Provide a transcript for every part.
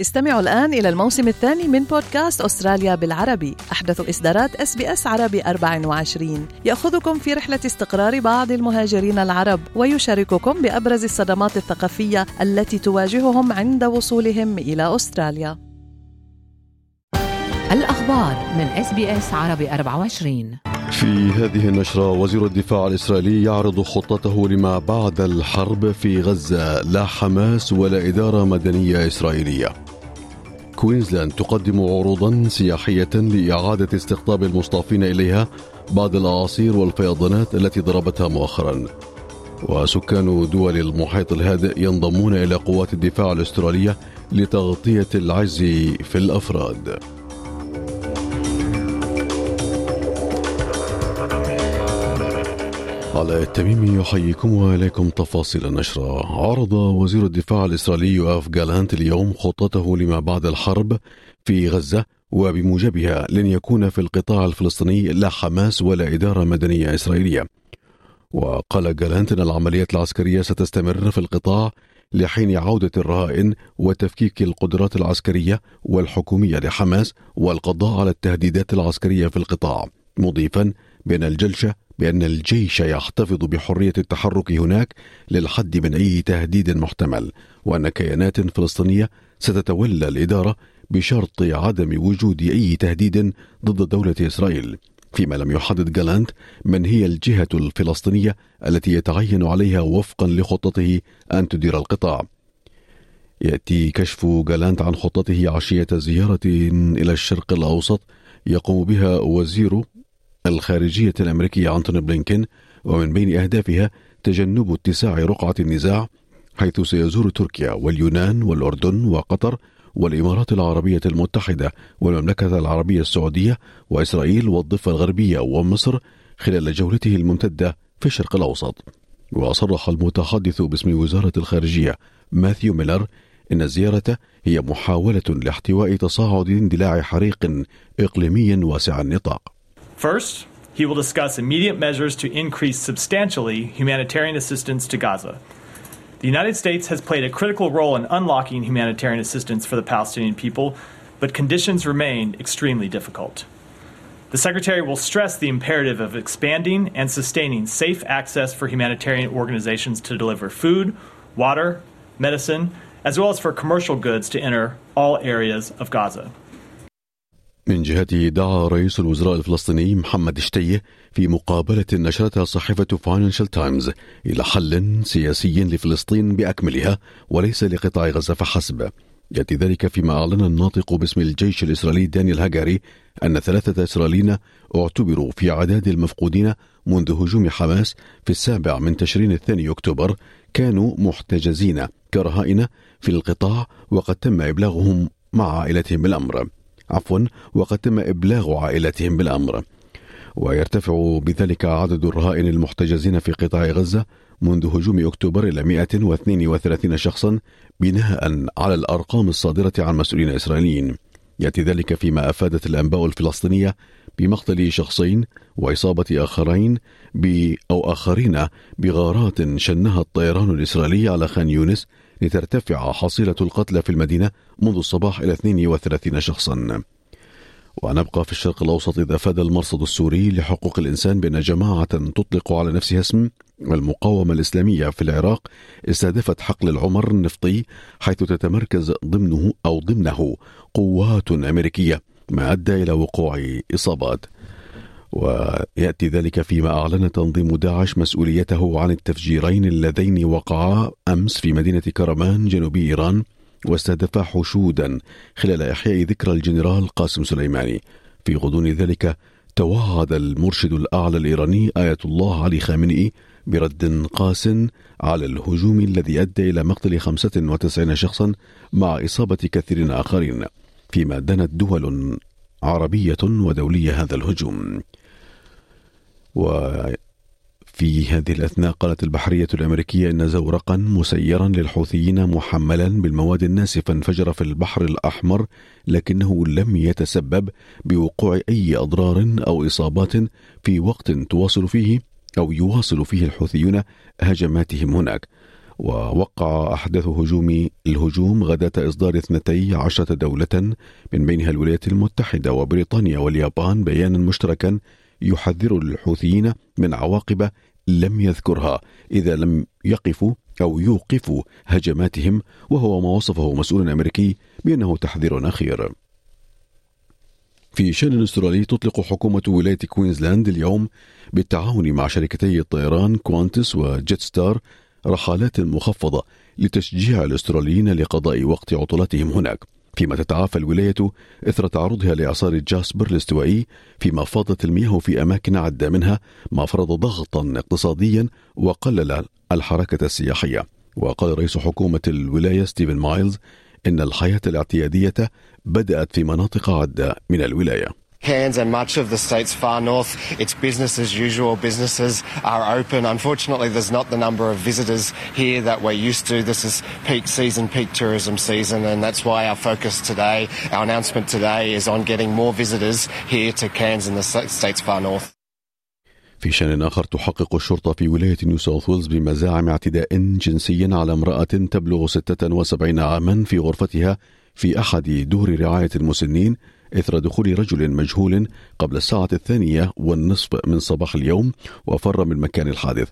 استمعوا الآن إلى الموسم الثاني من بودكاست أستراليا بالعربي. أحدث إصدارات إس بي إس عربي 24 يأخذكم في رحلة استقرار بعض المهاجرين العرب ويشارككم بأبرز الصدمات الثقافية التي تواجههم عند وصولهم إلى أستراليا. الأخبار من إس بي إس عربي 24 في هذه النشرة وزير الدفاع الإسرائيلي يعرض خطته لما بعد الحرب في غزة لا حماس ولا إدارة مدنية إسرائيلية. كوينزلاند تقدم عروضا سياحية لإعادة استقطاب المصطافين إليها بعد الأعاصير والفيضانات التي ضربتها مؤخرا. وسكان دول المحيط الهادئ ينضمون إلى قوات الدفاع الأسترالية لتغطية العجز في الأفراد. على التميم يحييكم واليكم تفاصيل النشرة. عرض وزير الدفاع الإسرائيلي يوآف جالانت اليوم خطته لما بعد الحرب في غزة وبموجبها لن يكون في القطاع الفلسطيني لا حماس ولا إدارة مدنية إسرائيلية. وقال جالانت أن العمليات العسكرية ستستمر في القطاع لحين عودة الرهائن وتفكيك القدرات العسكرية والحكومية لحماس والقضاء على التهديدات العسكرية في القطاع مضيفا بأن الجلسة بأن الجيش يحتفظ بحرية التحرك هناك للحد من أي تهديد محتمل وأن كيانات فلسطينية ستتولى الإدارة بشرط عدم وجود أي تهديد ضد دولة إسرائيل. فيما لم يحدد جالانت من هي الجهة الفلسطينية التي يتعين عليها وفقا لخطته أن تدير القطاع. يأتي كشف جالانت عن خطته عشية زيارة إلى الشرق الأوسط يقوم بها وزير الخارجية الأمريكية أنتوني بلينكين ومن بين أهدافها تجنب اتساع رقعة النزاع حيث سيزور تركيا واليونان والأردن وقطر والإمارات العربية المتحدة والمملكة العربية السعودية وإسرائيل والضفة الغربية ومصر خلال جولته الممتدة في الشرق الأوسط. وصرح المتحدث باسم وزارة الخارجية ماثيو ميلر إن الزيارة هي محاولة لاحتواء تصاعد اندلاع حريق إقليمي واسع النطاق. First, he will discuss immediate measures to increase substantially humanitarian assistance to Gaza. The United States has played a critical role in unlocking humanitarian assistance for the Palestinian people, but conditions remain extremely difficult. The Secretary will stress the imperative of expanding and sustaining safe access for humanitarian organizations to deliver food, water, medicine, as well as for commercial goods to enter all areas of Gaza. من جهته دعا رئيس الوزراء الفلسطيني محمد شتيه في مقابلة نشرتها صحيفة فاينانشال تايمز إلى حل سياسي لفلسطين بأكملها وليس لقطاع غزة فحسب. يأتي ذلك فيما أعلن الناطق باسم الجيش الإسرائيلي دانيال هاجاري أن ثلاثة إسرائيليين اعتبروا في عداد المفقودين منذ هجوم حماس في السابع من تشرين الثاني أكتوبر كانوا محتجزين كرهائن في القطاع وقد تم إبلاغهم مع عائلتهم بالأمر عفوا وقد تم إبلاغ عائلتهم بالأمر. ويرتفع بذلك عدد الرهائن المحتجزين في قطاع غزة منذ هجوم أكتوبر إلى 132 شخصا بناء على الأرقام الصادرة عن مسؤولين إسرائيليين. يأتي ذلك فيما أفادت الأنباء الفلسطينية بمقتل شخصين وإصابة آخرين ب أو آخرين بغارات شنها الطيران الإسرائيلي على خان يونس لترتفع حصيلة القتلى في المدينة منذ الصباح إلى 32 شخصا. ونبقى في الشرق الأوسط إذا أفاد المرصد السوري لحقوق الإنسان بأن جماعة تطلق على نفسها اسم المقاومة الإسلامية في العراق استهدفت حقل العمر النفطي حيث تتمركز ضمنه أو ضمنه قوات أمريكية ما أدى إلى وقوع إصابات. ويأتي ذلك فيما أعلن تنظيم داعش مسؤوليته عن التفجيرين اللذين وقعا أمس في مدينة كرمان جنوب إيران واستهدفا حشودا خلال إحياء ذكرى الجنرال قاسم سليماني. في غضون ذلك توعد المرشد الأعلى الإيراني آية الله علي خامنئي برد قاس على الهجوم الذي أدى إلى مقتل 95 شخصا مع إصابة كثيرين آخرين. فيما دنت دول عربية ودولية هذا الهجوم. وفي هذه الأثناء قالت البحرية الأمريكية أن زورقا مسيرا للحوثيين محملا بالمواد الناسفة انفجر في البحر الأحمر لكنه لم يتسبب بوقوع أي أضرار أو إصابات في وقت تواصل فيه أو يواصل فيه الحوثيون هجماتهم هناك. ووقع أحداث هجوم الهجوم غداة إصدار اثنتي عشرة دولة من بينها الولايات المتحدة وبريطانيا واليابان بيانا مشتركا يحذر الحوثيين من عواقب لم يذكرها إذا لم يقفوا أو يوقفوا هجماتهم وهو ما وصفه مسؤول أمريكي بأنه تحذير أخير في شأن أسترالي تطلق حكومة ولاية كوينزلاند اليوم بالتعاون مع شركتي الطيران كوانتس وجيت ستار رحلات مخفضة لتشجيع الأستراليين لقضاء وقت عطلاتهم هناك. فيما تتعافى الولاية إثر تعرضها لإعصار جاسبر الاستوائي فيما فاضت المياه في أماكن عدة منها ما فرض ضغطا اقتصاديا وقلل الحركة السياحية. وقال رئيس حكومة الولاية ستيفن مايلز إن الحياة الاعتيادية بدأت في مناطق عدة من الولاية. Cairns and much of the state's far north, it's business as usual. Businesses are open. Unfortunately, there's not the number of visitors here that we're used to. This is peak season, peak tourism season, and that's why our focus today, our announcement today, is on getting more visitors here to Cairns and the state's far north. في شان آخر تحقق الشرطة في ولاية نيو ساوث ويلز بمزاعم اعتداء جنسي على امرأة تبلغ 76 عاما في غرفتها في أحد دور رعاية المسنين إثر دخول رجل مجهول قبل الساعة الثانية والنصف من صباح اليوم وفر من مكان الحادث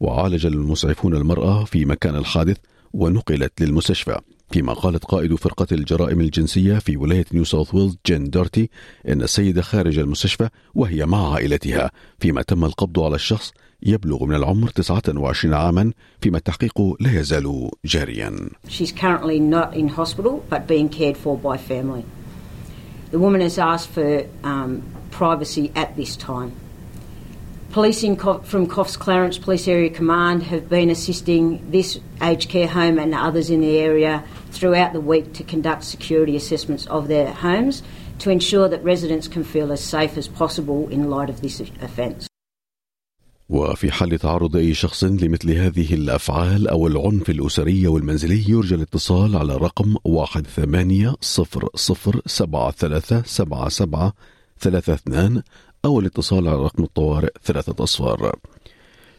وعالج المسعفون المرأة في مكان الحادث ونقلت للمستشفى فيما قالت قائد فرقة الجرائم الجنسية في ولاية نيو ساوث ويلز جين دارتي إن السيدة خارج المستشفى وهي مع عائلتها فيما تم القبض على الشخص يبلغ من العمر 29 عاما فيما التحقيق لا يزال جاريا. She's currently not in hospital but being cared for by family. The woman has asked for um, privacy at this time. Police in, from Coffs Clarence Police Area Command have been assisting this aged care home and others in the area throughout the week to conduct security assessments of their homes to ensure that residents can feel as safe as possible in light of this offence. وفي حال تعرض أي شخص لمثل هذه الأفعال أو العنف الأسري أو المنزلي يرجى الاتصال على رقم واحد ثمانية صفر صفر سبعة ثلاثة سبعة سبعة ثلاثة اثنان أو الاتصال على رقم الطوارئ ثلاثة أصفار.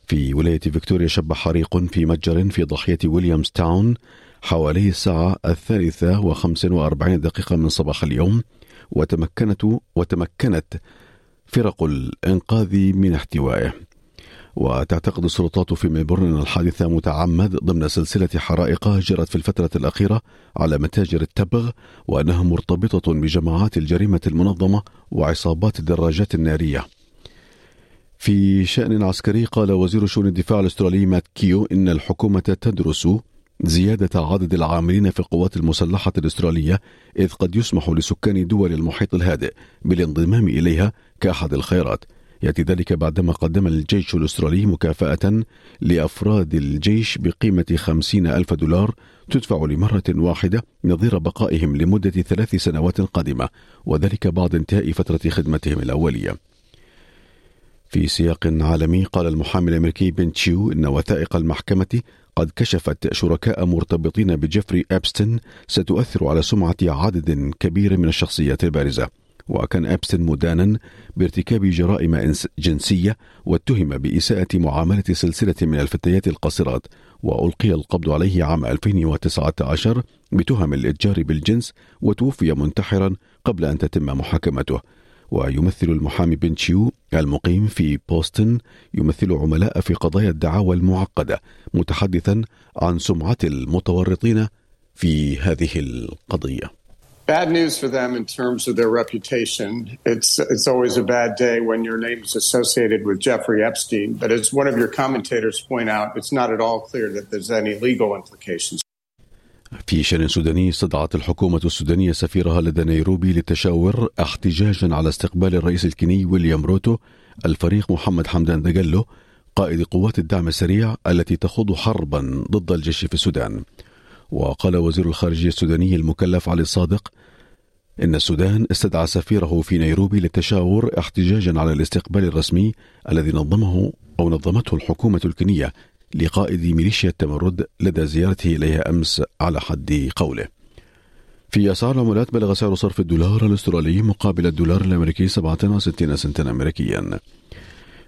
في ولاية فيكتوريا شب حريق في متجر في ضاحية ويليامز تاون حوالي الساعة الثالثة وخمس وأربعين دقيقة من صباح اليوم وتمكنت وتمكنت فرق الإنقاذ من احتوائه. وتعتقد السلطات في ميلبورن أن الحادثة متعمد ضمن سلسلة حرائق جرت في الفترة الأخيرة على متاجر التبغ وأنها مرتبطة بجماعات الجريمة المنظمة وعصابات الدراجات النارية. في شأن عسكري قال وزير شؤون الدفاع الأسترالي مات كيو إن الحكومة تدرس زيادة عدد العاملين في القوات المسلحة الأسترالية إذ قد يسمح لسكان دول المحيط الهادئ بالانضمام إليها كأحد الخيارات. يأتي ذلك بعدما قدم الجيش الأسترالي مكافأة لأفراد الجيش بقيمة خمسين ألف دولار تدفع لمرة واحدة نظير بقائهم لمدة ثلاث سنوات قادمة وذلك بعد انتهاء فترة خدمتهم الأولية. في سياق عالمي قال المحامي الأمريكي بن تشيو إن وثائق المحكمة قد كشفت شركاء مرتبطين بجيفري أبستن ستؤثر على سمعة عدد كبير من الشخصيات البارزة. وكان أبستن مدانا بارتكاب جرائم جنسية واتهم بإساءة معاملة سلسلة من الفتيات القاصرات وألقي القبض عليه عام 2019 بتهم الإتجار بالجنس وتوفي منتحرا قبل أن تتم محاكمته. ويمثل المحامي بن تشيو المقيم في بوسطن يمثل عملاء في قضايا الدعاوى المعقدة متحدثا عن سمعة المتورطين في هذه القضية. Bad news for them in terms of their reputation. It's it's always a bad day when your name is associated with Jeffrey Epstein. But as one of your commentators point out, it's not at all clear that there's any legal implications. في شان سوداني استدعت الحكومة السودانية سفيرها لدى نيروبي للتشاور احتجاجا على استقبال الرئيس الكيني ويليام روتو الفريق محمد حمدان دجلو قائد قوات الدعم السريع التي تخوض حربا ضد الجيش في السودان. وقال وزير الخارجية السوداني المكلف علي الصادق إن السودان استدعى سفيره في نيروبي للتشاور احتجاجا على الاستقبال الرسمي الذي نظمه أو نظمته الحكومة الكينية لقائد ميليشيا التمرد لدى زيارته إليها أمس على حد قوله. في أسعار العملات بلغ سعر صرف الدولار الأسترالي مقابل الدولار الأمريكي 67 سنتا أمريكيا.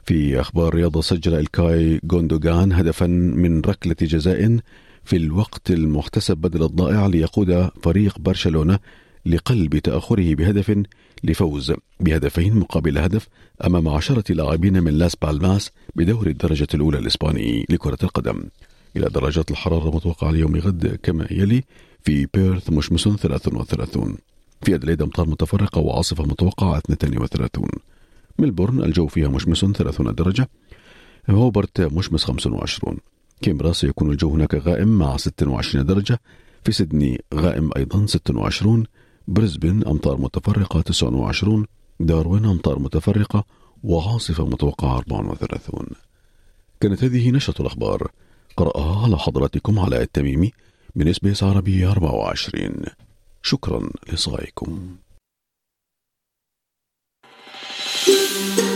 في أخبار الرياضة سجل إلكاي غوندوغان هدفا من ركلة جزاء في الوقت المحتسب بدل الضائع ليقود فريق برشلونة لقلب تأخره بهدف لفوز بهدفين مقابل هدف أمام عشرة لاعبين من لاس بالماس بدور الدرجة الأولى الإسباني لكرة القدم. إلى درجات الحرارة المتوقعة ليوم غد كما يلي في بيرث مشمس 33 في أديليد أمطار متفرقة وعاصفة متوقعة 32 ملبورن الجو فيها مشمس 30 درجة. هوبارت مشمس 25 كانبرا سيكون الجو هناك غائم مع 26 درجة. في سيدني غائم أيضا 26 بريسبن أمطار متفرقة 29 داروين أمطار متفرقة. وعاصفة متوقعة 34 كانت هذه نشرة الأخبار. قرأها على حضراتكم علاء التميمي من SBS عربي 24 شكرا لإصغائكم